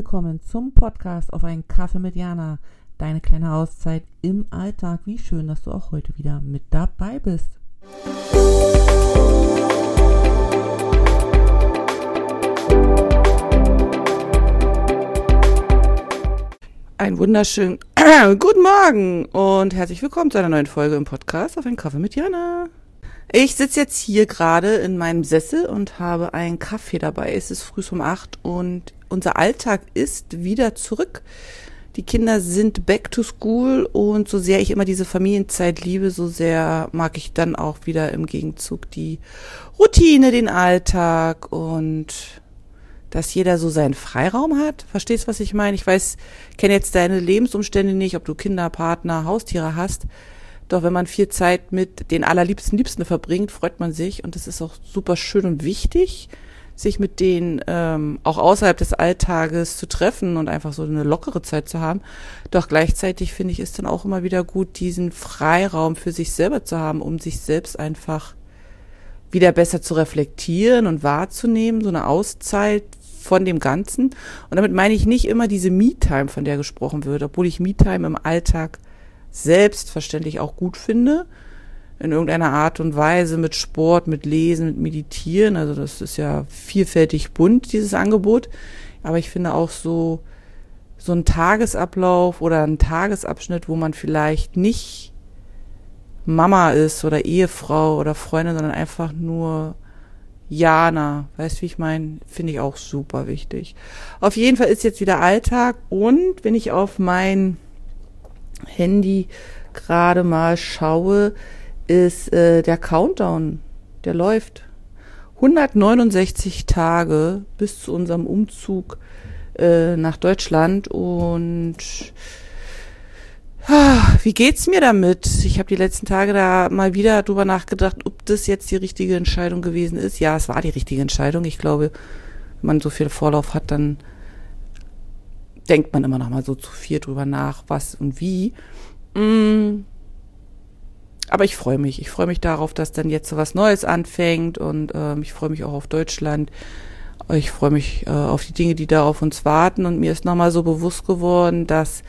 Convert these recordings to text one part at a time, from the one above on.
Willkommen zum Podcast auf einen Kaffee mit Jana. Deine kleine Auszeit im Alltag. Wie schön, dass du auch heute wieder mit dabei bist. Ein wunderschönen guten Morgen und herzlich willkommen zu einer neuen Folge im Podcast auf einen Kaffee mit Jana. Ich sitze jetzt hier gerade in meinem Sessel und habe einen Kaffee dabei. Es ist früh um acht und unser Alltag ist wieder zurück. Die Kinder sind back to school und so sehr ich immer diese Familienzeit liebe, so sehr mag ich dann auch wieder im Gegenzug die Routine, den Alltag und dass jeder so seinen Freiraum hat. Verstehst, was ich meine? Ich weiß, kenne jetzt deine Lebensumstände nicht, ob du Kinder, Partner, Haustiere hast. Doch wenn man viel Zeit mit den allerliebsten Liebsten verbringt, freut man sich und es ist auch super schön und wichtig, sich mit denen ähm, auch außerhalb des Alltages zu treffen und einfach so eine lockere Zeit zu haben. Doch gleichzeitig finde ich es dann auch immer wieder gut, diesen Freiraum für sich selber zu haben, um sich selbst einfach wieder besser zu reflektieren und wahrzunehmen, so eine Auszeit von dem Ganzen. Und damit meine ich nicht immer diese Me-Time, von der gesprochen wird, obwohl ich Me-Time im Alltag selbstverständlich auch gut finde. In irgendeiner Art und Weise mit Sport, mit Lesen, mit Meditieren. Also das ist ja vielfältig bunt, dieses Angebot. Aber ich finde auch so, so ein Tagesablauf oder ein Tagesabschnitt, wo man vielleicht nicht Mama ist oder Ehefrau oder Freundin, sondern einfach nur Jana, weißt wie ich meine, finde ich auch super wichtig. Auf jeden Fall ist jetzt wieder Alltag und wenn ich auf mein Handy gerade mal schaue, ist äh, der Countdown, der läuft. 169 Tage bis zu unserem Umzug äh, nach Deutschland und ah, wie geht's mir damit? Ich habe die letzten Tage da mal wieder drüber nachgedacht, ob das jetzt die richtige Entscheidung gewesen ist. Ja, es war die richtige Entscheidung. Ich glaube, wenn man so viel Vorlauf hat, dann denkt man immer noch mal so zu viel drüber nach, was und wie. Mm. Aber ich freue mich. Ich freue mich darauf, dass dann jetzt so was Neues anfängt und ähm, ich freue mich auch auf Deutschland. Ich freue mich äh, auf die Dinge, die da auf uns warten. Und mir ist nochmal so bewusst geworden, dass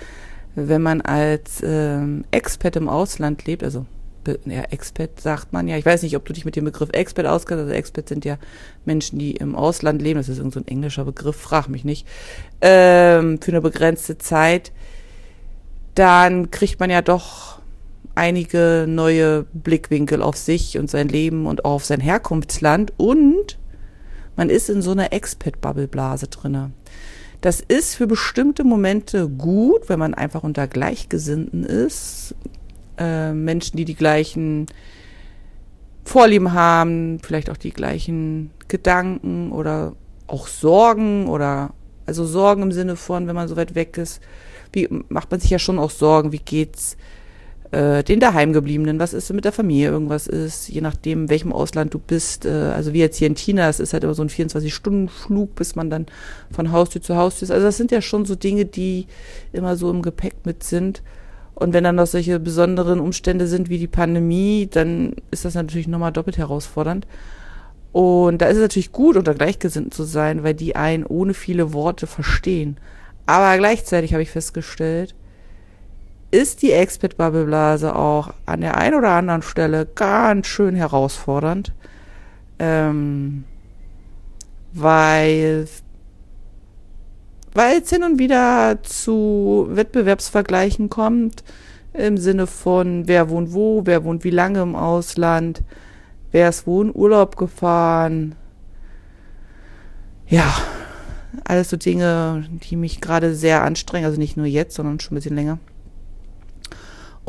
wenn man als ähm, Expat im Ausland lebt, also ja, Expat sagt man ja. Ich weiß nicht, ob du dich mit dem Begriff Expat auskennst. Also Expat sind ja Menschen, die im Ausland leben. Das ist irgendein so ein englischer Begriff, frag mich nicht. Ähm, für eine begrenzte Zeit. Dann kriegt man ja doch einige neue Blickwinkel auf sich und sein Leben und auch auf sein Herkunftsland. Und man ist in so einer Expat-Bubble-Blase drinne. Das ist für bestimmte Momente gut, wenn man einfach unter Gleichgesinnten ist äh, Menschen, die die gleichen Vorlieben haben, vielleicht auch die gleichen Gedanken oder auch Sorgen oder also Sorgen im Sinne von, wenn man so weit weg ist, wie macht man sich ja schon auch Sorgen, wie geht's äh, den daheimgebliebenen, was ist mit der Familie, irgendwas ist, je nachdem, in welchem Ausland du bist, äh, also wie jetzt hier in China, es ist halt immer so ein 24-Stunden-Flug, bis man dann von Haustür zu Haustür ist. Also das sind ja schon so Dinge, die immer so im Gepäck mit sind. Und wenn dann noch solche besonderen Umstände sind wie die Pandemie, dann ist das natürlich nochmal doppelt herausfordernd. Und da ist es natürlich gut, unter Gleichgesinnten zu sein, weil die einen ohne viele Worte verstehen. Aber gleichzeitig habe ich festgestellt, ist die Expert-Bubble-Blase auch an der einen oder anderen Stelle ganz schön herausfordernd. Ähm, weil weil es hin und wieder zu Wettbewerbsvergleichen kommt, im Sinne von, wer wohnt wo, wer wohnt wie lange im Ausland, wer ist wo in Urlaub gefahren. Ja, alles so Dinge, die mich gerade sehr anstrengen, also nicht nur jetzt, sondern schon ein bisschen länger.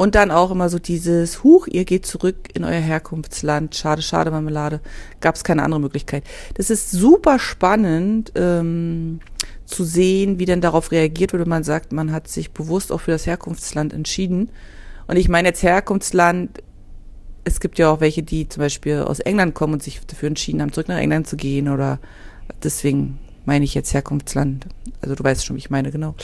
Und dann auch immer so dieses, Huch, ihr geht zurück in euer Herkunftsland, schade, schade, Marmelade, gab es keine andere Möglichkeit. Das ist super spannend ähm, zu sehen, wie denn darauf reagiert wird, wenn man sagt, man hat sich bewusst auch für das Herkunftsland entschieden. Und ich meine jetzt Herkunftsland, es gibt ja auch welche, die zum Beispiel aus England kommen und sich dafür entschieden haben, zurück nach England zu gehen oder deswegen meine ich jetzt Herkunftsland. Also du weißt schon, wie ich meine, genau.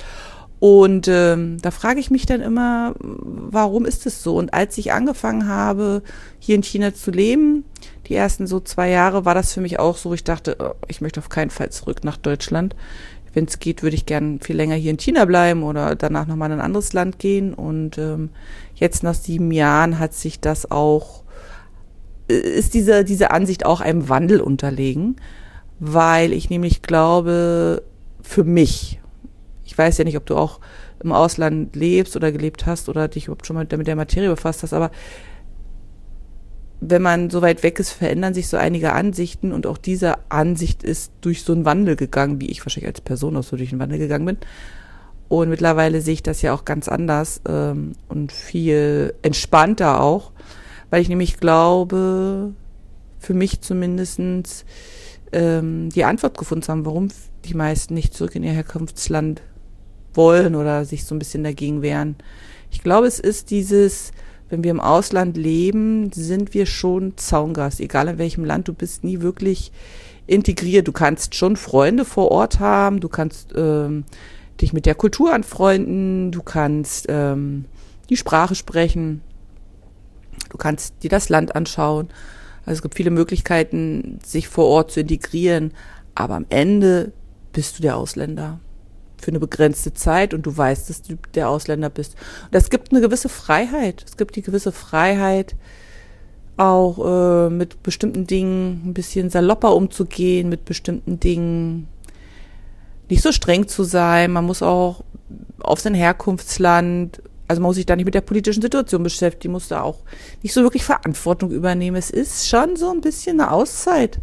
Und ähm, da frage ich mich dann immer, warum ist es so? Und als ich angefangen habe, hier in China zu leben, die ersten so zwei Jahre, war das für mich auch so, ich dachte, oh, ich möchte auf keinen Fall zurück nach Deutschland. wenn es geht, würde ich gern viel länger hier in China bleiben oder danach nochmal in ein anderes Land gehen. Und ähm, jetzt nach sieben Jahren hat sich das auch, ist diese, diese Ansicht auch einem Wandel unterlegen, weil ich nämlich glaube, für mich, ich weiß ja nicht, ob du auch im Ausland lebst oder gelebt hast oder dich überhaupt schon mal mit der Materie befasst hast, aber wenn man so weit weg ist, verändern sich so einige Ansichten und auch diese Ansicht ist durch so einen Wandel gegangen, wie ich wahrscheinlich als Person auch so durch einen Wandel gegangen bin. Und mittlerweile sehe ich das ja auch ganz anders ähm, und viel entspannter auch, weil ich nämlich glaube, für mich zumindestens ähm, die Antwort gefunden haben, warum die meisten nicht zurück in ihr Herkunftsland wollen oder sich so ein bisschen dagegen wehren. Ich glaube, es ist dieses, wenn wir im Ausland leben, sind wir schon Zaungast, egal in welchem Land du bist, nie wirklich integriert. Du kannst schon Freunde vor Ort haben, du kannst ähm, dich mit der Kultur anfreunden, du kannst ähm, die Sprache sprechen, du kannst dir das Land anschauen. Also es gibt viele Möglichkeiten, sich vor Ort zu integrieren, aber am Ende bist du der Ausländer für eine begrenzte Zeit und du weißt, dass du der Ausländer bist. Und es gibt eine gewisse Freiheit. Es gibt die gewisse Freiheit, auch äh, mit bestimmten Dingen ein bisschen salopper umzugehen, mit bestimmten Dingen nicht so streng zu sein. Man muss auch auf sein Herkunftsland, also man muss sich da nicht mit der politischen Situation beschäftigen, muss da auch nicht so wirklich Verantwortung übernehmen. Es ist schon so ein bisschen eine Auszeit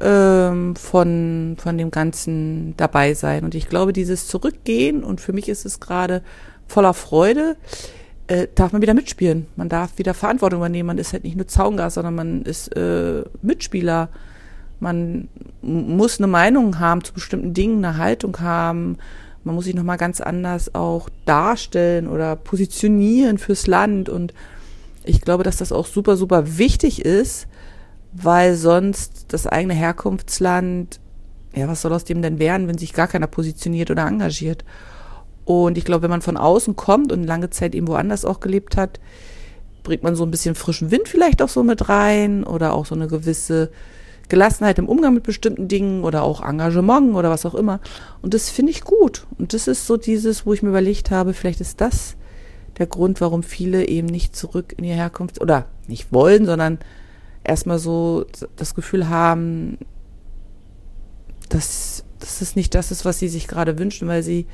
ähm, von, von dem Ganzen dabei sein. Und ich glaube, dieses Zurückgehen, und für mich ist es gerade voller Freude, äh, darf man wieder mitspielen. Man darf wieder Verantwortung übernehmen. Man ist halt nicht nur Zaungast, sondern man ist äh, Mitspieler. Man muss eine Meinung haben zu bestimmten Dingen, eine Haltung haben. Man muss sich nochmal ganz anders auch darstellen oder positionieren fürs Land. Und ich glaube, dass das auch super, super wichtig ist, weil sonst das eigene Herkunftsland, ja, was soll aus dem denn werden, wenn sich gar keiner positioniert oder engagiert? Und ich glaube, wenn man von außen kommt und lange Zeit irgendwo anders auch gelebt hat, bringt man so ein bisschen frischen Wind vielleicht auch so mit rein oder auch so eine gewisse Gelassenheit im Umgang mit bestimmten Dingen oder auch Engagement oder was auch immer. Und das finde ich gut. Und das ist so dieses, wo ich mir überlegt habe, vielleicht ist das der Grund, warum viele eben nicht zurück in ihr Herkunft oder nicht wollen, sondern erstmal so das Gefühl haben, dass, dass es nicht das ist, was sie sich gerade wünschen, weil sie,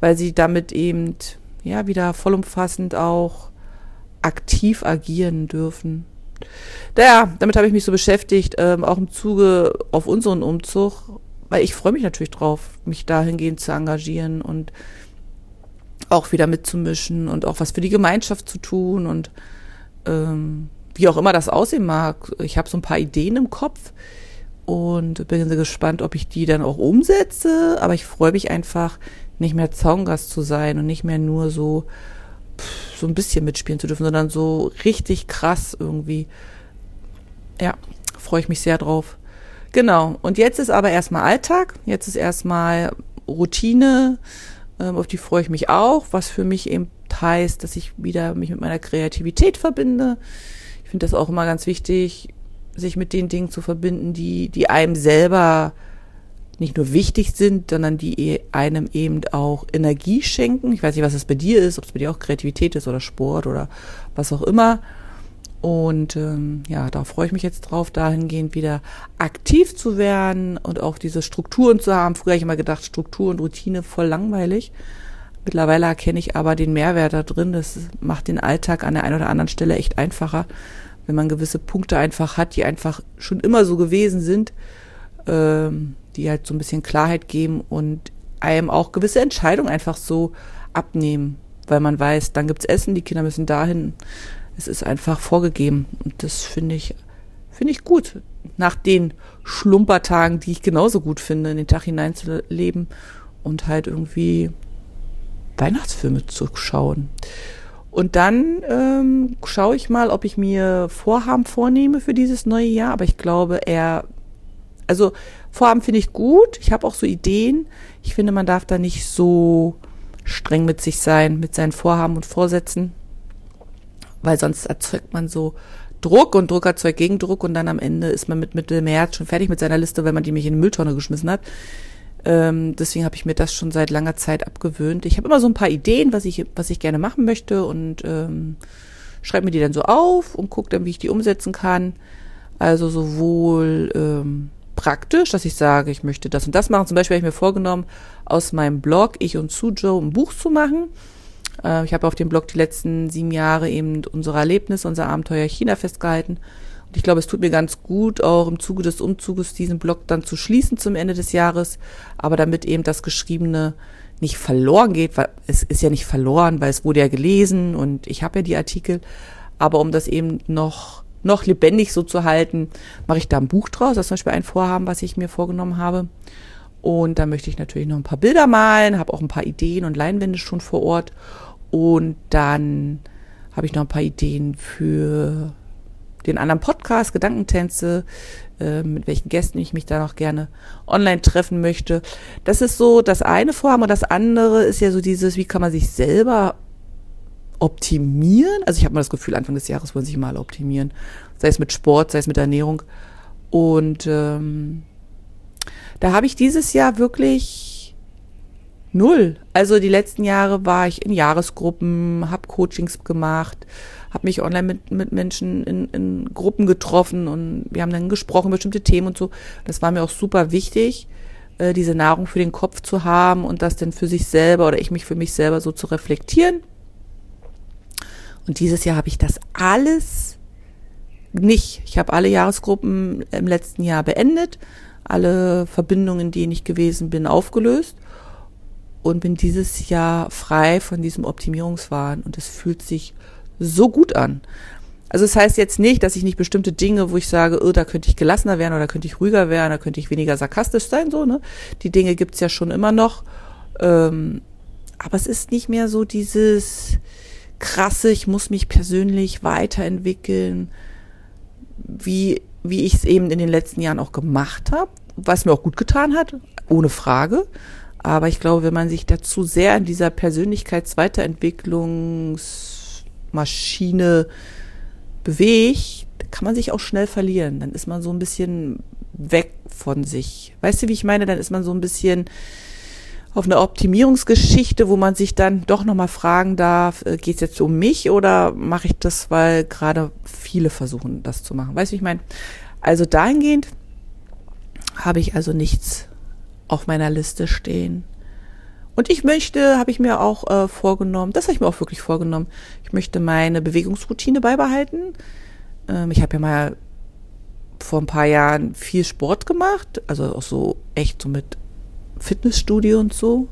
weil sie damit eben ja wieder vollumfassend auch aktiv agieren dürfen. Naja, damit habe ich mich so beschäftigt, ähm, auch im Zuge auf unseren Umzug, weil ich freue mich natürlich drauf, mich dahingehend zu engagieren und auch wieder mitzumischen und auch was für die Gemeinschaft zu tun und ähm, wie auch immer das aussehen mag. Ich habe so ein paar Ideen im Kopf und bin gespannt, ob ich die dann auch umsetze. Aber ich freue mich einfach, nicht mehr Zaungast zu sein und nicht mehr nur so so ein bisschen mitspielen zu dürfen, sondern so richtig krass irgendwie. Ja, freue ich mich sehr drauf. Genau. Und jetzt ist aber erstmal Alltag. Jetzt ist erstmal Routine. Ähm, auf die freue ich mich auch, was für mich eben heißt, dass ich wieder mich mit meiner Kreativität verbinde ich finde das auch immer ganz wichtig, sich mit den Dingen zu verbinden, die, die einem selber nicht nur wichtig sind, sondern die e, einem eben auch Energie schenken. Ich weiß nicht, was es bei dir ist, ob es bei dir auch Kreativität ist oder Sport oder was auch immer. Und ähm, ja, da freue ich mich jetzt drauf, dahingehend wieder aktiv zu werden und auch diese Strukturen zu haben. Früher habe ich immer gedacht, Struktur und Routine voll langweilig. Mittlerweile erkenne ich aber den Mehrwert da drin. Das macht den Alltag an der einen oder anderen Stelle echt einfacher, wenn man gewisse Punkte einfach hat, die einfach schon immer so gewesen sind, ähm, die halt so ein bisschen Klarheit geben und einem auch gewisse Entscheidungen einfach so abnehmen, weil man weiß, dann gibt's Essen, die Kinder müssen dahin. Es ist einfach vorgegeben und das finde ich finde ich gut. Nach den Schlumpertagen, die ich genauso gut finde, in den Tag hineinzuleben und halt irgendwie Weihnachtsfilme zu schauen. Und dann ähm, schaue ich mal, ob ich mir Vorhaben vornehme für dieses neue Jahr. Aber ich glaube eher, also Vorhaben finde ich gut. Ich habe auch so Ideen. Ich finde, man darf da nicht so streng mit sich sein, mit seinen Vorhaben und Vorsätzen, weil sonst erzeugt man so Druck und Druck erzeugt Gegendruck und dann am Ende ist man mit Mitte März schon fertig mit seiner Liste, wenn man die mich in die Mülltonne geschmissen hat. Ähm, deswegen habe ich mir das schon seit langer Zeit abgewöhnt. Ich habe immer so ein paar Ideen, was ich, was ich gerne machen möchte und ähm, schreibe mir die dann so auf und gucke dann, wie ich die umsetzen kann. Also sowohl ähm, praktisch, dass ich sage, ich möchte das und das machen. Zum Beispiel habe ich mir vorgenommen, aus meinem Blog Ich und Sujo ein Buch zu machen. Äh, ich habe auf dem Blog die letzten sieben Jahre eben unsere Erlebnisse, unser Abenteuer China festgehalten ich glaube, es tut mir ganz gut, auch im Zuge des Umzuges diesen Blog dann zu schließen zum Ende des Jahres, aber damit eben das Geschriebene nicht verloren geht, weil es ist ja nicht verloren, weil es wurde ja gelesen und ich habe ja die Artikel, aber um das eben noch noch lebendig so zu halten, mache ich da ein Buch draus. Das ist zum Beispiel ein Vorhaben, was ich mir vorgenommen habe. Und da möchte ich natürlich noch ein paar Bilder malen, habe auch ein paar Ideen und Leinwände schon vor Ort. Und dann habe ich noch ein paar Ideen für den anderen Podcast, Gedankentänze, äh, mit welchen Gästen ich mich da noch gerne online treffen möchte. Das ist so das eine Vorhaben und das andere ist ja so dieses, wie kann man sich selber optimieren? Also ich habe mal das Gefühl, Anfang des Jahres wollen sich mal optimieren, sei es mit Sport, sei es mit Ernährung. Und ähm, da habe ich dieses Jahr wirklich null. Also die letzten Jahre war ich in Jahresgruppen, habe Coachings gemacht, habe mich online mit, mit Menschen in, in Gruppen getroffen und wir haben dann gesprochen, bestimmte Themen und so. Das war mir auch super wichtig, äh, diese Nahrung für den Kopf zu haben und das dann für sich selber oder ich mich für mich selber so zu reflektieren. Und dieses Jahr habe ich das alles nicht. Ich habe alle Jahresgruppen im letzten Jahr beendet, alle Verbindungen, die ich gewesen bin, aufgelöst und bin dieses Jahr frei von diesem Optimierungswahn und es fühlt sich so gut an. Also es das heißt jetzt nicht, dass ich nicht bestimmte Dinge, wo ich sage, oh, da könnte ich gelassener werden oder könnte ich ruhiger werden, da könnte ich weniger sarkastisch sein, so, ne? Die Dinge gibt's ja schon immer noch. Ähm, aber es ist nicht mehr so dieses krasse, ich muss mich persönlich weiterentwickeln, wie, wie ich es eben in den letzten Jahren auch gemacht habe, was mir auch gut getan hat, ohne Frage. Aber ich glaube, wenn man sich dazu sehr in dieser Persönlichkeitsweiterentwicklungs Maschine bewegt, kann man sich auch schnell verlieren. Dann ist man so ein bisschen weg von sich. Weißt du, wie ich meine? Dann ist man so ein bisschen auf eine Optimierungsgeschichte, wo man sich dann doch nochmal fragen darf, äh, geht es jetzt um mich oder mache ich das, weil gerade viele versuchen, das zu machen? Weißt du, wie ich meine? Also dahingehend habe ich also nichts auf meiner Liste stehen. Und ich möchte, habe ich mir auch äh, vorgenommen, das habe ich mir auch wirklich vorgenommen, ich möchte meine Bewegungsroutine beibehalten. Ähm, ich habe ja mal vor ein paar Jahren viel Sport gemacht, also auch so echt so mit Fitnessstudio und so.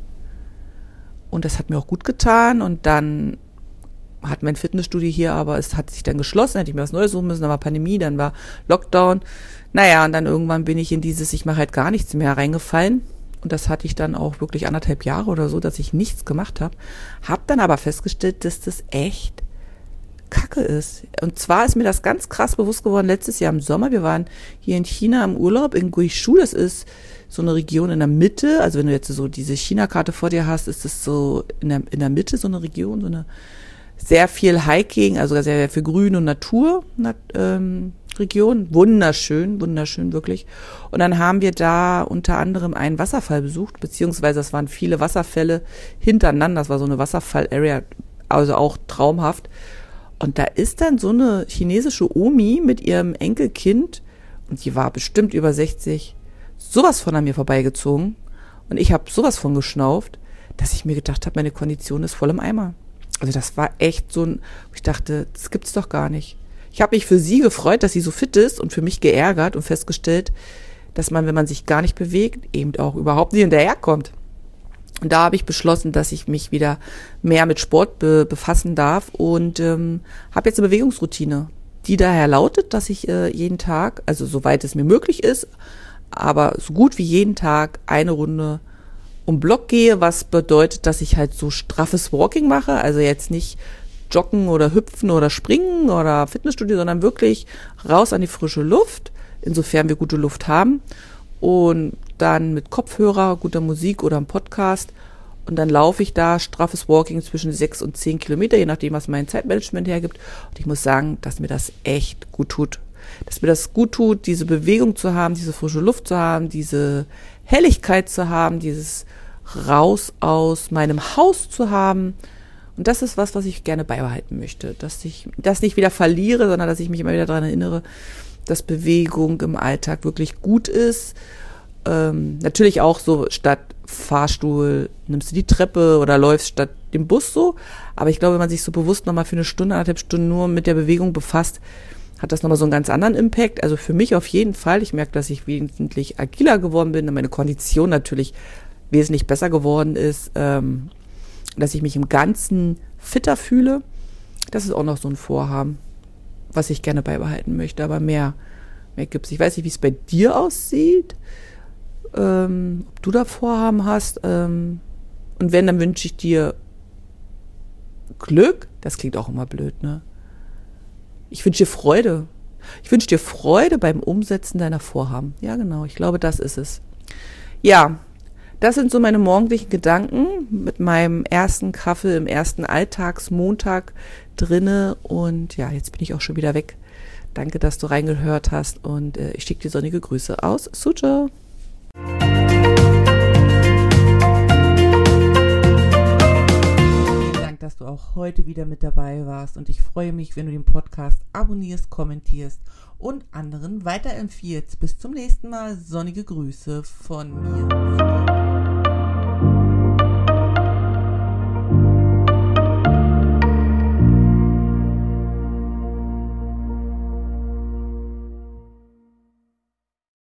Und das hat mir auch gut getan. Und dann hat mein Fitnessstudio hier, aber es hat sich dann geschlossen, hätte ich mir was Neues suchen müssen, dann war Pandemie, dann war Lockdown. Naja, und dann irgendwann bin ich in dieses, ich mache halt gar nichts mehr reingefallen. Und das hatte ich dann auch wirklich anderthalb Jahre oder so, dass ich nichts gemacht habe. Hab dann aber festgestellt, dass das echt Kacke ist. Und zwar ist mir das ganz krass bewusst geworden letztes Jahr im Sommer. Wir waren hier in China im Urlaub in Guizhou. Das ist so eine Region in der Mitte. Also wenn du jetzt so diese China-Karte vor dir hast, ist es so in der, in der Mitte so eine Region, so eine sehr viel Hiking, also sehr, sehr viel Grün und Natur. Ähm, Region. Wunderschön, wunderschön wirklich. Und dann haben wir da unter anderem einen Wasserfall besucht, beziehungsweise es waren viele Wasserfälle hintereinander. Das war so eine Wasserfall-Area, also auch traumhaft. Und da ist dann so eine chinesische Omi mit ihrem Enkelkind, und die war bestimmt über 60, sowas von an mir vorbeigezogen. Und ich habe sowas von geschnauft, dass ich mir gedacht habe, meine Kondition ist voll im Eimer. Also das war echt so ein, ich dachte, das gibt's doch gar nicht. Ich habe mich für sie gefreut, dass sie so fit ist und für mich geärgert und festgestellt, dass man, wenn man sich gar nicht bewegt, eben auch überhaupt nicht hinterherkommt. Und da habe ich beschlossen, dass ich mich wieder mehr mit Sport be befassen darf und ähm, habe jetzt eine Bewegungsroutine, die daher lautet, dass ich äh, jeden Tag, also soweit es mir möglich ist, aber so gut wie jeden Tag eine Runde um Block gehe, was bedeutet, dass ich halt so straffes Walking mache, also jetzt nicht Joggen oder Hüpfen oder Springen oder Fitnessstudio, sondern wirklich raus an die frische Luft, insofern wir gute Luft haben. Und dann mit Kopfhörer, guter Musik oder einem Podcast. Und dann laufe ich da straffes Walking zwischen sechs und zehn Kilometer, je nachdem, was mein Zeitmanagement hergibt. Und ich muss sagen, dass mir das echt gut tut. Dass mir das gut tut, diese Bewegung zu haben, diese frische Luft zu haben, diese Helligkeit zu haben, dieses raus aus meinem Haus zu haben. Und das ist was, was ich gerne beibehalten möchte, dass ich das nicht wieder verliere, sondern dass ich mich immer wieder daran erinnere, dass Bewegung im Alltag wirklich gut ist. Ähm, natürlich auch so statt Fahrstuhl nimmst du die Treppe oder läufst statt dem Bus so. Aber ich glaube, wenn man sich so bewusst nochmal für eine Stunde, anderthalb Stunden nur mit der Bewegung befasst, hat das nochmal so einen ganz anderen Impact. Also für mich auf jeden Fall. Ich merke, dass ich wesentlich agiler geworden bin, meine Kondition natürlich wesentlich besser geworden ist, ähm, dass ich mich im Ganzen fitter fühle. Das ist auch noch so ein Vorhaben, was ich gerne beibehalten möchte, aber mehr, mehr gibt's. Ich weiß nicht, wie es bei dir aussieht, ähm, ob du da Vorhaben hast. Ähm, und wenn, dann wünsche ich dir Glück. Das klingt auch immer blöd, ne? Ich wünsche dir Freude. Ich wünsche dir Freude beim Umsetzen deiner Vorhaben. Ja, genau. Ich glaube, das ist es. Ja, das sind so meine morgendlichen Gedanken mit meinem ersten Kaffee im ersten Alltagsmontag drinne. Und ja, jetzt bin ich auch schon wieder weg. Danke, dass du reingehört hast und äh, ich schicke dir sonnige Grüße aus Suja. dass du auch heute wieder mit dabei warst und ich freue mich, wenn du den Podcast abonnierst, kommentierst und anderen weiterempfiehlst. Bis zum nächsten Mal. Sonnige Grüße von mir.